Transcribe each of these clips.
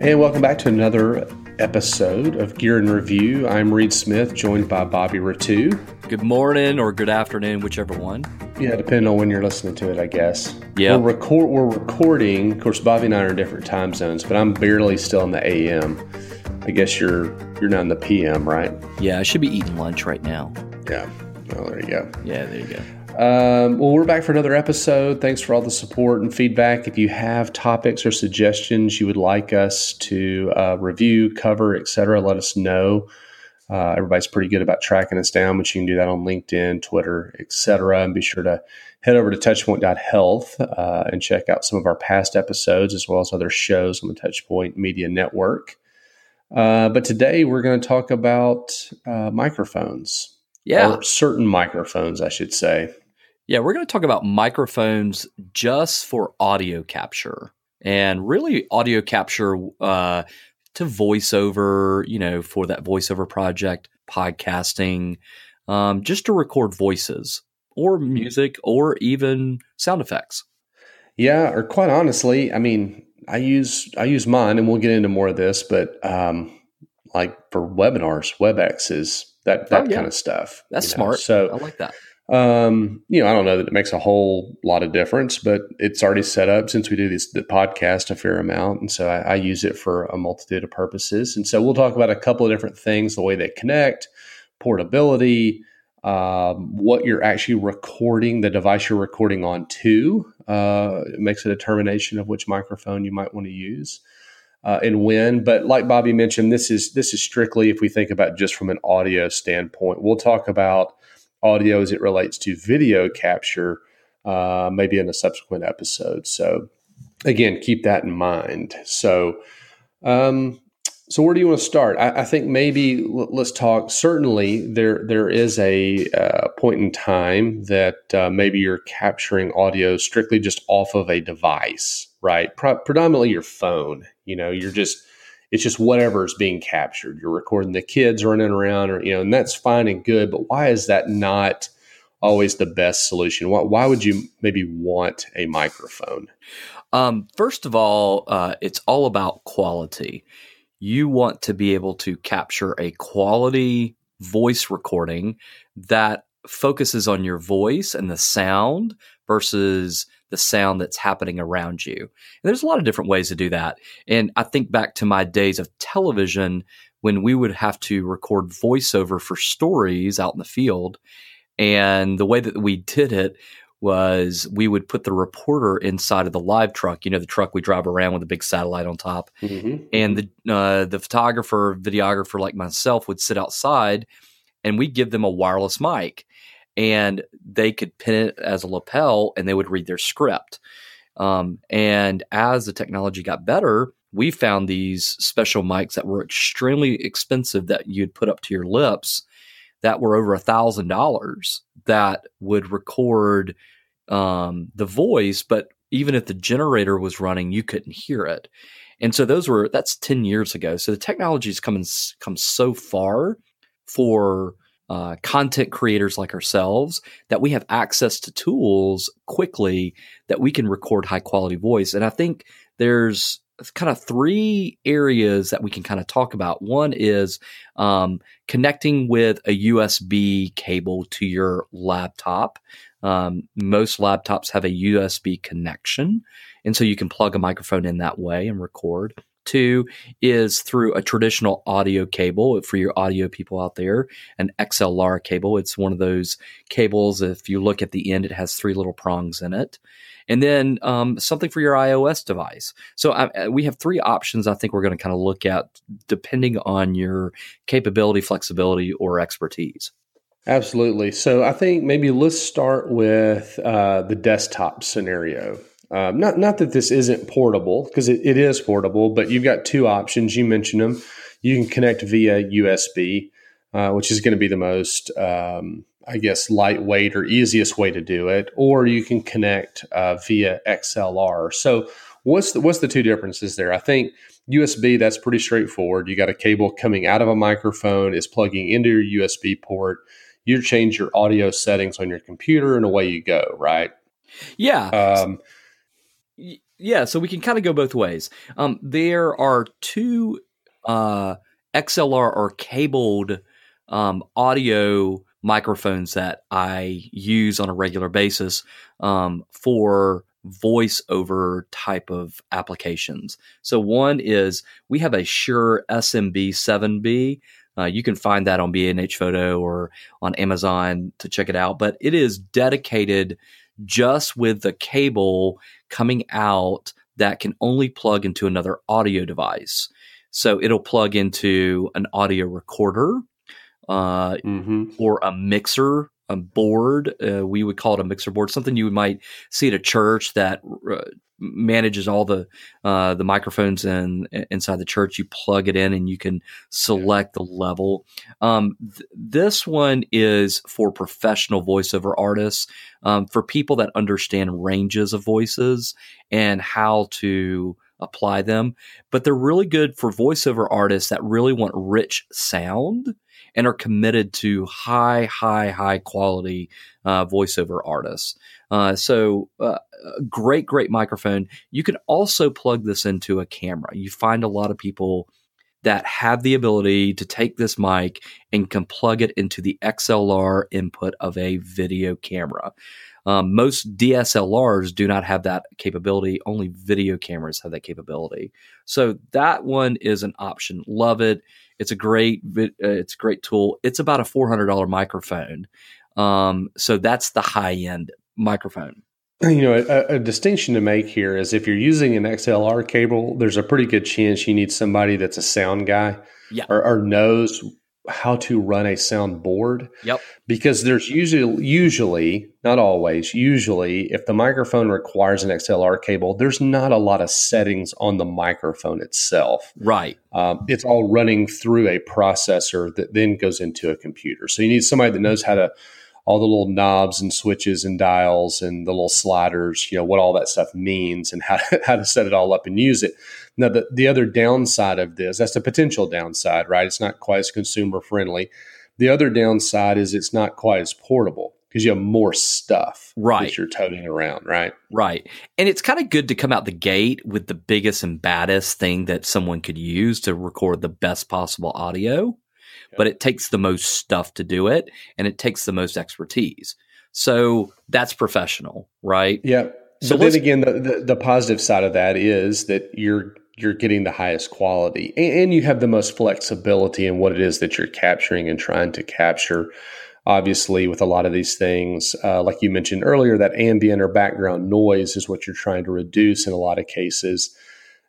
And welcome back to another episode of Gear and Review. I'm Reed Smith, joined by Bobby Rettew. Good morning or good afternoon, whichever one. Yeah, depending on when you're listening to it, I guess. Yeah. We're, record, we're recording. Of course, Bobby and I are in different time zones, but I'm barely still in the AM. I guess you're you're not in the PM, right? Yeah, I should be eating lunch right now. Yeah. Oh, there you go. Yeah, there you go. Um, well, we're back for another episode. Thanks for all the support and feedback. If you have topics or suggestions you would like us to uh, review, cover, etc., let us know. Uh, everybody's pretty good about tracking us down, but you can do that on LinkedIn, Twitter, etc. And be sure to head over to touchpoint.health uh, and check out some of our past episodes as well as other shows on the Touchpoint Media Network. Uh, but today we're going to talk about uh, microphones. Yeah. Or certain microphones, I should say. Yeah, we're going to talk about microphones just for audio capture and really audio capture uh, to voiceover, you know, for that voiceover project, podcasting, um, just to record voices or music or even sound effects. Yeah, or quite honestly, I mean, I use I use mine, and we'll get into more of this, but um, like for webinars, WebEx is that that Oh, yeah. kind of stuff. That's you know? smart. So I like that. Um, you know, I don't know that it makes a whole lot of difference, but it's already set up since we do this the podcast a fair amount, and so I, I use it for a multitude of purposes. And so we'll talk about a couple of different things: the way they connect, portability, um, what you're actually recording, the device you're recording on to. Uh, makes a determination of which microphone you might want to use. Uh, and when, but like Bobby mentioned, this is this is strictly if we think about just from an audio standpoint. We'll talk about audio as it relates to video capture, uh, maybe in a subsequent episode. So, again, keep that in mind. So, um, so where do you want to start? I, I think maybe l- let's talk. Certainly, there there is a uh, point in time that uh, maybe you're capturing audio strictly just off of a device, right? Pro- predominantly your phone. You know, you're just it's just whatever is being captured. You're recording the kids running around, or you know, and that's fine and good. But why is that not always the best solution? Why, why would you maybe want a microphone? Um, first of all, uh, it's all about quality. You want to be able to capture a quality voice recording that focuses on your voice and the sound versus the sound that's happening around you. And there's a lot of different ways to do that. And I think back to my days of television when we would have to record voiceover for stories out in the field. And the way that we did it was we would put the reporter inside of the live truck, you know, the truck we drive around with a big satellite on top, Mm-hmm. and the uh, the photographer, videographer like myself would sit outside, and we'd give them a wireless mic, and they could pin it as a lapel, and they would read their script. Um, and as the technology got better, we found these special mics that were extremely expensive that you'd put up to your lips that were over a thousand dollars that would record um, the voice, but even if the generator was running, you couldn't hear it. And so those were that's ten years ago. So the technology has come come so far for uh, content creators like ourselves that we have access to tools quickly that we can record high quality voice. And I think there's kind of three areas that we can kind of talk about. One is um, connecting with a USB cable to your laptop. Um, most laptops have a USB connection, and so you can plug a microphone in that way and record. Two is through a traditional audio cable for your audio people out there, an XLR cable. It's one of those cables. If you look at the end, it has three little prongs in it. And then um, something for your iOS device. So I, we have three options I think we're going to kind of look at depending on your capability, flexibility, or expertise. Absolutely. So I think maybe let's start with uh, the desktop scenario. Um, not not that this isn't portable because it, it is portable, but you've got two options. You mentioned them. You can connect via USB, uh, which is going to be the most, um, I guess, lightweight or easiest way to do it, or you can connect uh, via XLR. So what's the, what's the two differences there? I think USB that's pretty straightforward. You got a cable coming out of a microphone, is plugging into your USB port. You change your audio settings on your computer, and away you go. Right? Yeah. Um, yeah, so we can kind of go both ways. Um, there are two uh, XLR or cabled um, audio microphones that I use on a regular basis um, for voiceover type of applications. So one is we have a Shure SM7B. Uh, you can find that on B&H Photo or on Amazon to check it out, but it is dedicated just with the cable coming out that can only plug into another audio device. So it'll plug into an audio recorder uh, mm-hmm. or a mixer a board. Uh, we would call it a mixer board, something you might see at a church that uh, manages all the uh, the microphones and inside the church. You plug it in and you can select the level. Um, th- this one is for professional voiceover artists, um, for people that understand ranges of voices and how to apply them. But they're really good for voiceover artists that really want rich sound and are committed to high, high, high quality uh, voiceover artists. Uh, so, uh, great, great microphone. You can also plug this into a camera. You find a lot of people that have the ability to take this mic and can plug it into the XLR input of a video camera. Um, most DSLRs do not have that capability. Only video cameras have that capability. So that one is an option. Love it. It's a great uh, it's a great tool. It's about a four hundred dollar microphone. Um, so that's the high end microphone. You know, a, a, distinction to make here is if you're using an XLR cable, there's a pretty good chance you need somebody that's a sound guy yeah. or, or knows how to run a sound board. Yep. Because there's usually usually, not always, usually if the microphone requires an XLR cable, there's not a lot of settings on the microphone itself. Right. Um, it's all running through a processor that then goes into a computer. So you need somebody that knows how to all the little knobs and switches and dials and the little sliders, you know, what all that stuff means and how to, how to set it all up and use it. Now, the, the other downside of this, that's the potential downside, right? It's not quite as consumer friendly. The other downside is it's not quite as portable because you have more stuff right. that you're toting around, right? Right. And it's kind of good to come out the gate with the biggest and baddest thing that someone could use to record the best possible audio but it takes the most stuff to do it and it takes the most expertise. So that's professional, right? Yeah. So but then again, the, the, the, positive side of that is that you're you're getting the highest quality and, and you have the most flexibility in what it is that you're capturing and trying to capture. Obviously, with a lot of these things, uh, like you mentioned earlier, that ambient or background noise is what you're trying to reduce in a lot of cases.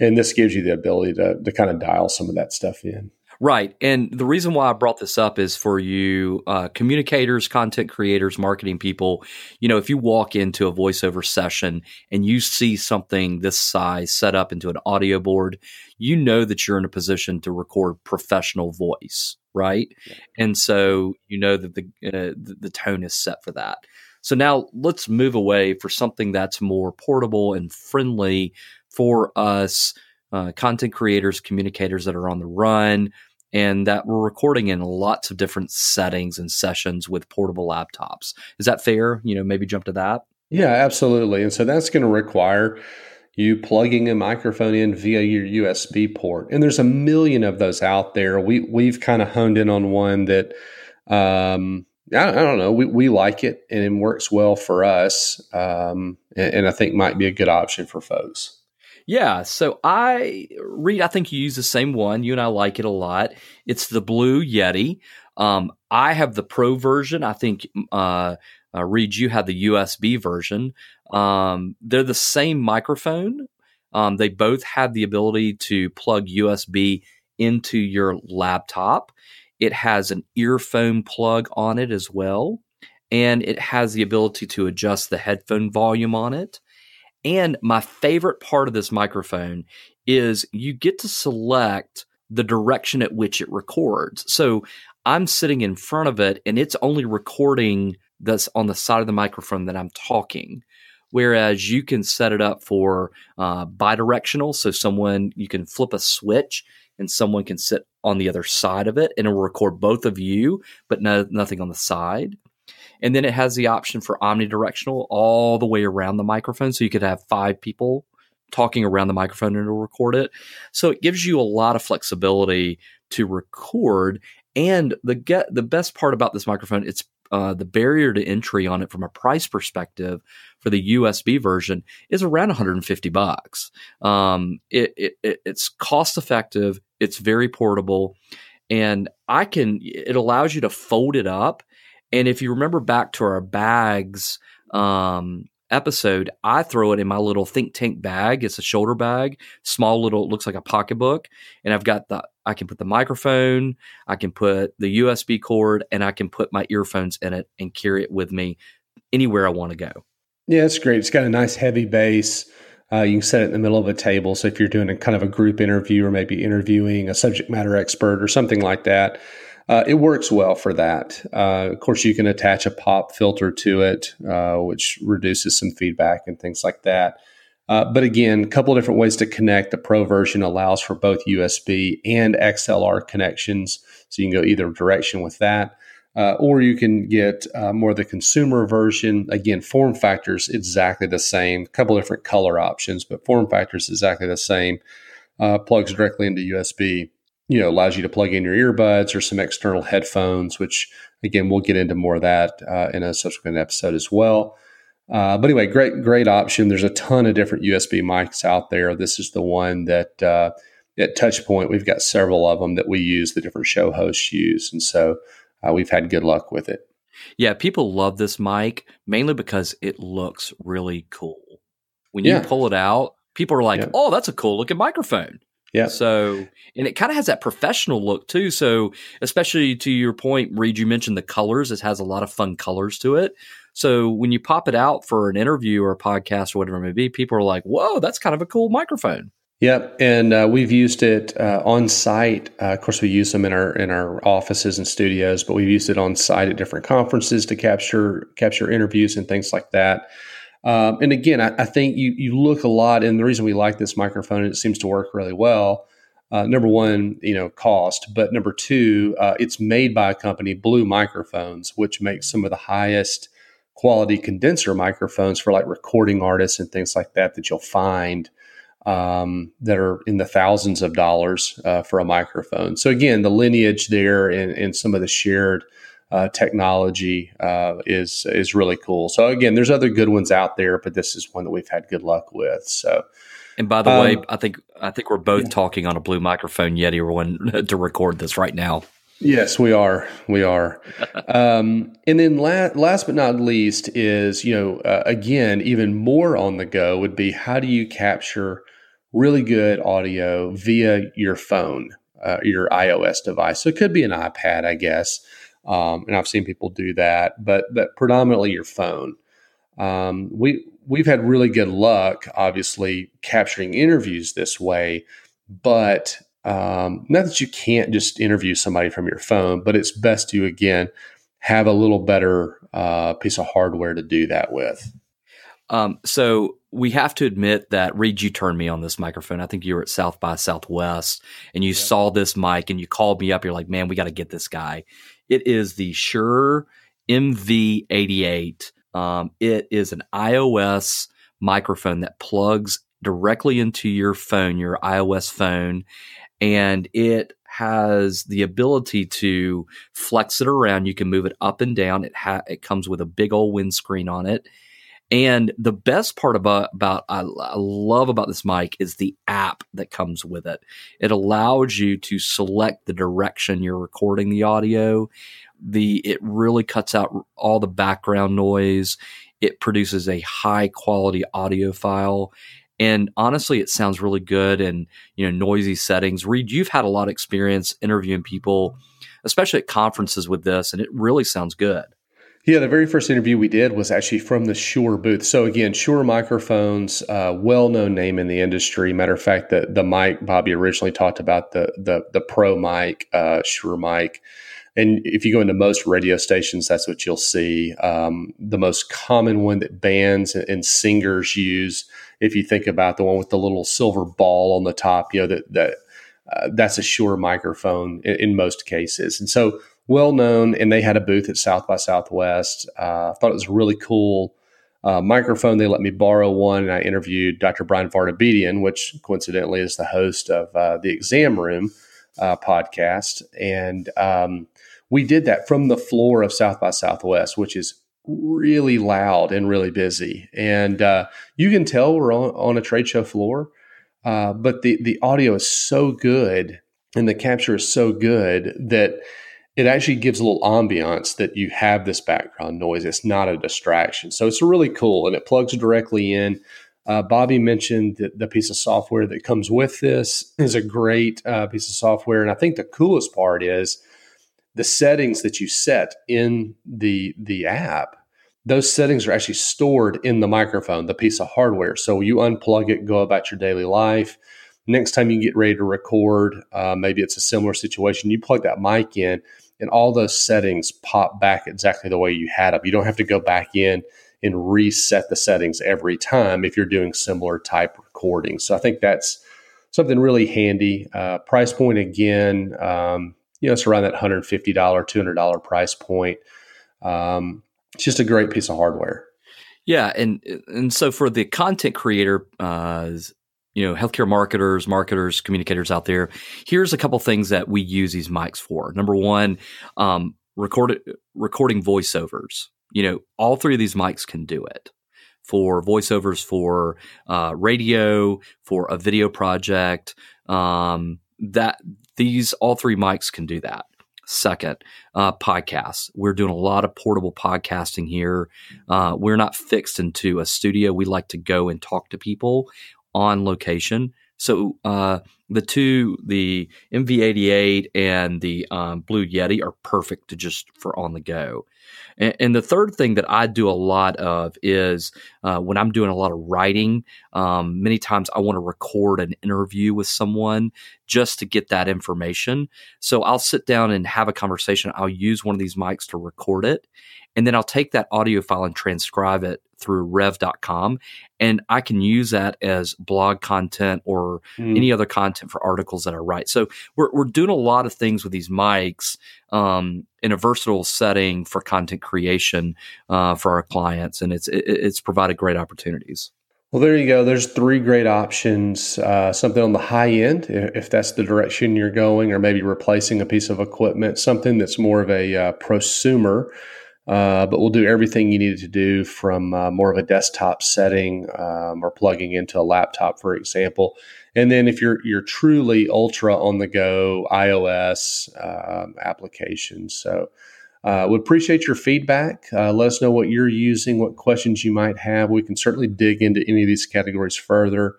And this gives you the ability to, to kind of dial some of that stuff in. Right. And the reason why I brought this up is for you uh, communicators, content creators, marketing people. You know, if you walk into a voiceover session and you see something this size set up into an audio board, you know that you're in a position to record professional voice, right? Yeah. And so you know that the, uh, the, the tone is set for that. So now let's move away for something that's more portable and friendly for us. Uh, content creators, communicators that are on the run, and that we're recording in lots of different settings and sessions with portable laptops. Is that fair? You know, maybe jump to that. Yeah, absolutely. And so that's going to require you plugging a microphone in via your USB port. And there's a million of those out there. We we've kind of honed in on one that um, I, I, don't know. We we like it and it works well for us, um, and, and I think might be a good option for folks. Yeah, so I read. I think you use the same one. You and I like it a lot. It's the Blue Yeti. Um, I have the Pro version. I think uh, uh, Reed, you have the USB version. Um, they're the same microphone. Um, they both have the ability to plug USB into your laptop. It has an earphone plug on it as well, and it has the ability to adjust the headphone volume on it. And my favorite part of this microphone is you get to select the direction at which it records. So I'm sitting in front of it and it's only recording this on the side of the microphone that I'm talking. Whereas you can set it up for uh, bidirectional. So someone, you can flip a switch and someone can sit on the other side of it and it'll record both of you, but no, nothing on the side. And then it has the option for omnidirectional all the way around the microphone. So you could have five people talking around the microphone and it'll record it. So it gives you a lot of flexibility to record. And the get the best part about this microphone, it's uh, the barrier to entry on it from a price perspective for the USB version is around 150 bucks. Um, it, it, it's cost effective. It's very portable, and I can. It allows you to fold it up. And if you remember back to our bags um, episode, I throw it in my little think tank bag. It's a shoulder bag, small little, looks like a pocketbook. And I've got the, I can put the microphone, I can put the USB cord, and I can put my earphones in it and carry it with me anywhere I want to go. Yeah, it's great. It's got a nice heavy base. Uh, you can set it in the middle of a table. So if you're doing a kind of a group interview or maybe interviewing a subject matter expert or something like that, uh, it works well for that. Uh, of course, you can attach a pop filter to it, uh, which reduces some feedback and things like that. Uh, but again, a couple of different ways to connect. The Pro version allows for both USB and XLR connections, so you can go either direction with that. Uh, or you can get uh, more of the consumer version. Again, form factors exactly the same. A couple different color options, but form factors exactly the same. plugs directly into USB you know allows you to plug in your earbuds or some external headphones which again we'll get into more of that uh, in a subsequent episode as well. Uh, but anyway great great option. There's a ton of different usb mics out there. This is the one that uh, at touchpoint we've got several of them that we use the different show hosts use. And so uh, we've had good luck with it. Yeah people love this mic mainly because it looks really cool. When you yeah. pull it out people are like yeah. oh that's a cool looking microphone yeah. So, and it kind of has that professional look too. So, especially to your point, Reed, you mentioned the colors. It has a lot of fun colors to it. So, when you pop it out for an interview or a podcast or whatever it may be, people are like, whoa, that's kind of a cool microphone. Yep, and uh, we've used it uh, on site. Uh, of course, we use them in our in our offices and studios, but we've used it on site at different conferences to capture capture interviews and things like that. Um, and again, I, I, think you you look a lot, and the reason we like this microphone, it seems to work really well. Uh, number one, you know, cost, but number two, uh, it's made by a company, Blue Microphones, which makes some of the highest quality condenser microphones for like recording artists and things like that that you'll find um, that are in the thousands of dollars uh, for a microphone. So again, the lineage there and, and some of the shared uh, technology uh, is is really cool. So again, there's other good ones out there, but this is one that we've had good luck with. So. And by the um, way, I think I think we're both yeah. talking on a blue microphone Yeti one to record this right now. Yes, we are. We are. um, and then last, last but not least is you know uh, again even more on the go would be how do you capture really good audio via your phone, uh, your iOS device. So it could be an iPad, I guess. Um, and I've seen people do that, but but predominantly your phone. Um, we we've had really good luck, obviously, capturing interviews this way, but um, not that you can't just interview somebody from your phone, but it's best to again have a little better uh, piece of hardware to do that with. Um, so we have to admit that Reed, you turned me on this microphone. I think you were at South by Southwest and you yep. saw this mic and you called me up. You're like, man, we got to get this guy. It is the Shure MV88. Um, it is an iOS microphone that plugs directly into your phone, your iOS phone, and it has the ability to flex it around. You can move it up and down. It ha- it comes with a big old windscreen on it. And the best part about, about I, I, love about this mic is the app that comes with it. It allows you to select the direction you're recording the audio. The it really cuts out all the background noise. It produces a high quality audio file. And honestly, it sounds really good in you know noisy settings. Reed, you've had a lot of experience interviewing people, especially at conferences with this, and it really sounds good. Yeah, the very first interview we did was actually from the Shure booth. So again, Shure microphones, uh, well-known name in the industry. Matter of fact, the the mic Bobby originally talked about the the the Pro mic, uh, Shure mic, and if you go into most radio stations, that's what you'll see. Um, the most common one that bands and singers use, if you think about the one with the little silver ball on the top, you know that that uh, that's a Shure microphone in, in most cases, and so well known, and they had a booth at South by Southwest. Uh, I thought it was really cool uh, microphone. They let me borrow one, and I interviewed Dr. Bryan Vartabedian, which coincidentally is the host of uh, the Exam Room uh, podcast. And um, we did that from the floor of South by Southwest, which is really loud and really busy. And uh, you can tell we're on, on a trade show floor, uh, but the, the audio is so good and the capture is so good that it actually gives a little ambiance that you have this background noise. It's not a distraction. So it's really cool and it plugs directly in. Uh, Bobby mentioned that the piece of software that comes with this is a great uh, piece of software. And I think the coolest part is the settings that you set in the, the app. Those settings are actually stored in the microphone, the piece of hardware. So you unplug it, go about your daily life next time you get ready to record, uh, maybe it's a similar situation, you plug that mic in and all those settings pop back exactly the way you had them. You don't have to go back in and reset the settings every time if you're doing similar type recordings. So I think that's something really handy. Uh, price point again, um, you know, it's around that $150, $200 price point. Um, it's just a great piece of hardware. Yeah, and and so for the content creator, uh, you know, healthcare marketers, marketers, communicators out there, here's a couple things that we use these mics for. Number one, um, record, recording voiceovers. You know, all three of these mics can do it for voiceovers for uh, radio, for a video project. Um, that these all three mics can do that. Second, uh, podcasts. We're doing a lot of portable podcasting here. Uh, we're not fixed into a studio. We like to go and talk to people on location. So uh, the two, the MV88 and the um, Blue Yeti, are perfect to just for on the go. And, and, the third thing that I do a lot of is uh, when I'm doing a lot of writing. Um, many times I want to record an interview with someone just to get that information. So I'll sit down and have a conversation. I'll use one of these mics to record it, and then I'll take that audio file and transcribe it through rev.com. And I can use that as blog content or mm. any other content for articles that I write. So we're, we're doing a lot of things with these mics um, in a versatile setting for content creation uh, for our clients. And it's, it, it's provided great opportunities. Well, there you go. There's three great options. Uh, something on the high end, if that's the direction you're going, or maybe replacing a piece of equipment. Something that's more of a uh, prosumer uh, but we'll do everything you need to do from uh, more of a desktop setting um, or plugging into a laptop, for example. And then if you're you're truly ultra on the go iOS um, applications, so uh, would appreciate your feedback. Uh, let us know what you're using, what questions you might have. We can certainly dig into any of these categories further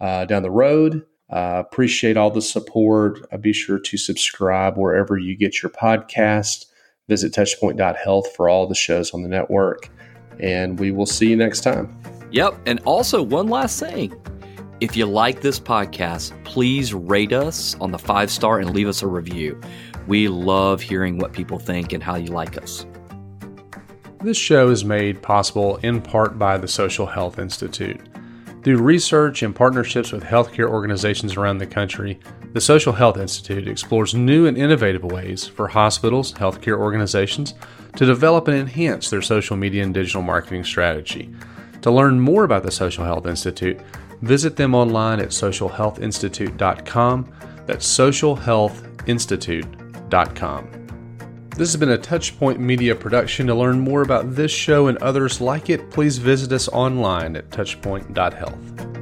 uh, down the road. Uh, appreciate all the support. be sure to subscribe wherever you get your podcast. Visit touchpoint.health for all the shows on the network. And we will see you next time. Yep. And also, one last thing. If you like this podcast, please rate us on the five star and leave us a review. We love hearing what people think and how you like us. This show is made possible in part by the Social Health Institute. Through research and partnerships with healthcare organizations around the country, the Social Health Institute explores new and innovative ways for hospitals, healthcare organizations to develop and enhance their social media and digital marketing strategy. To learn more about the Social Health Institute, visit them online at socialhealthinstitute.com. That's socialhealthinstitute.com. This has been a Touchpoint Media production. To learn more about this show and others like it, please visit us online at touchpoint.health.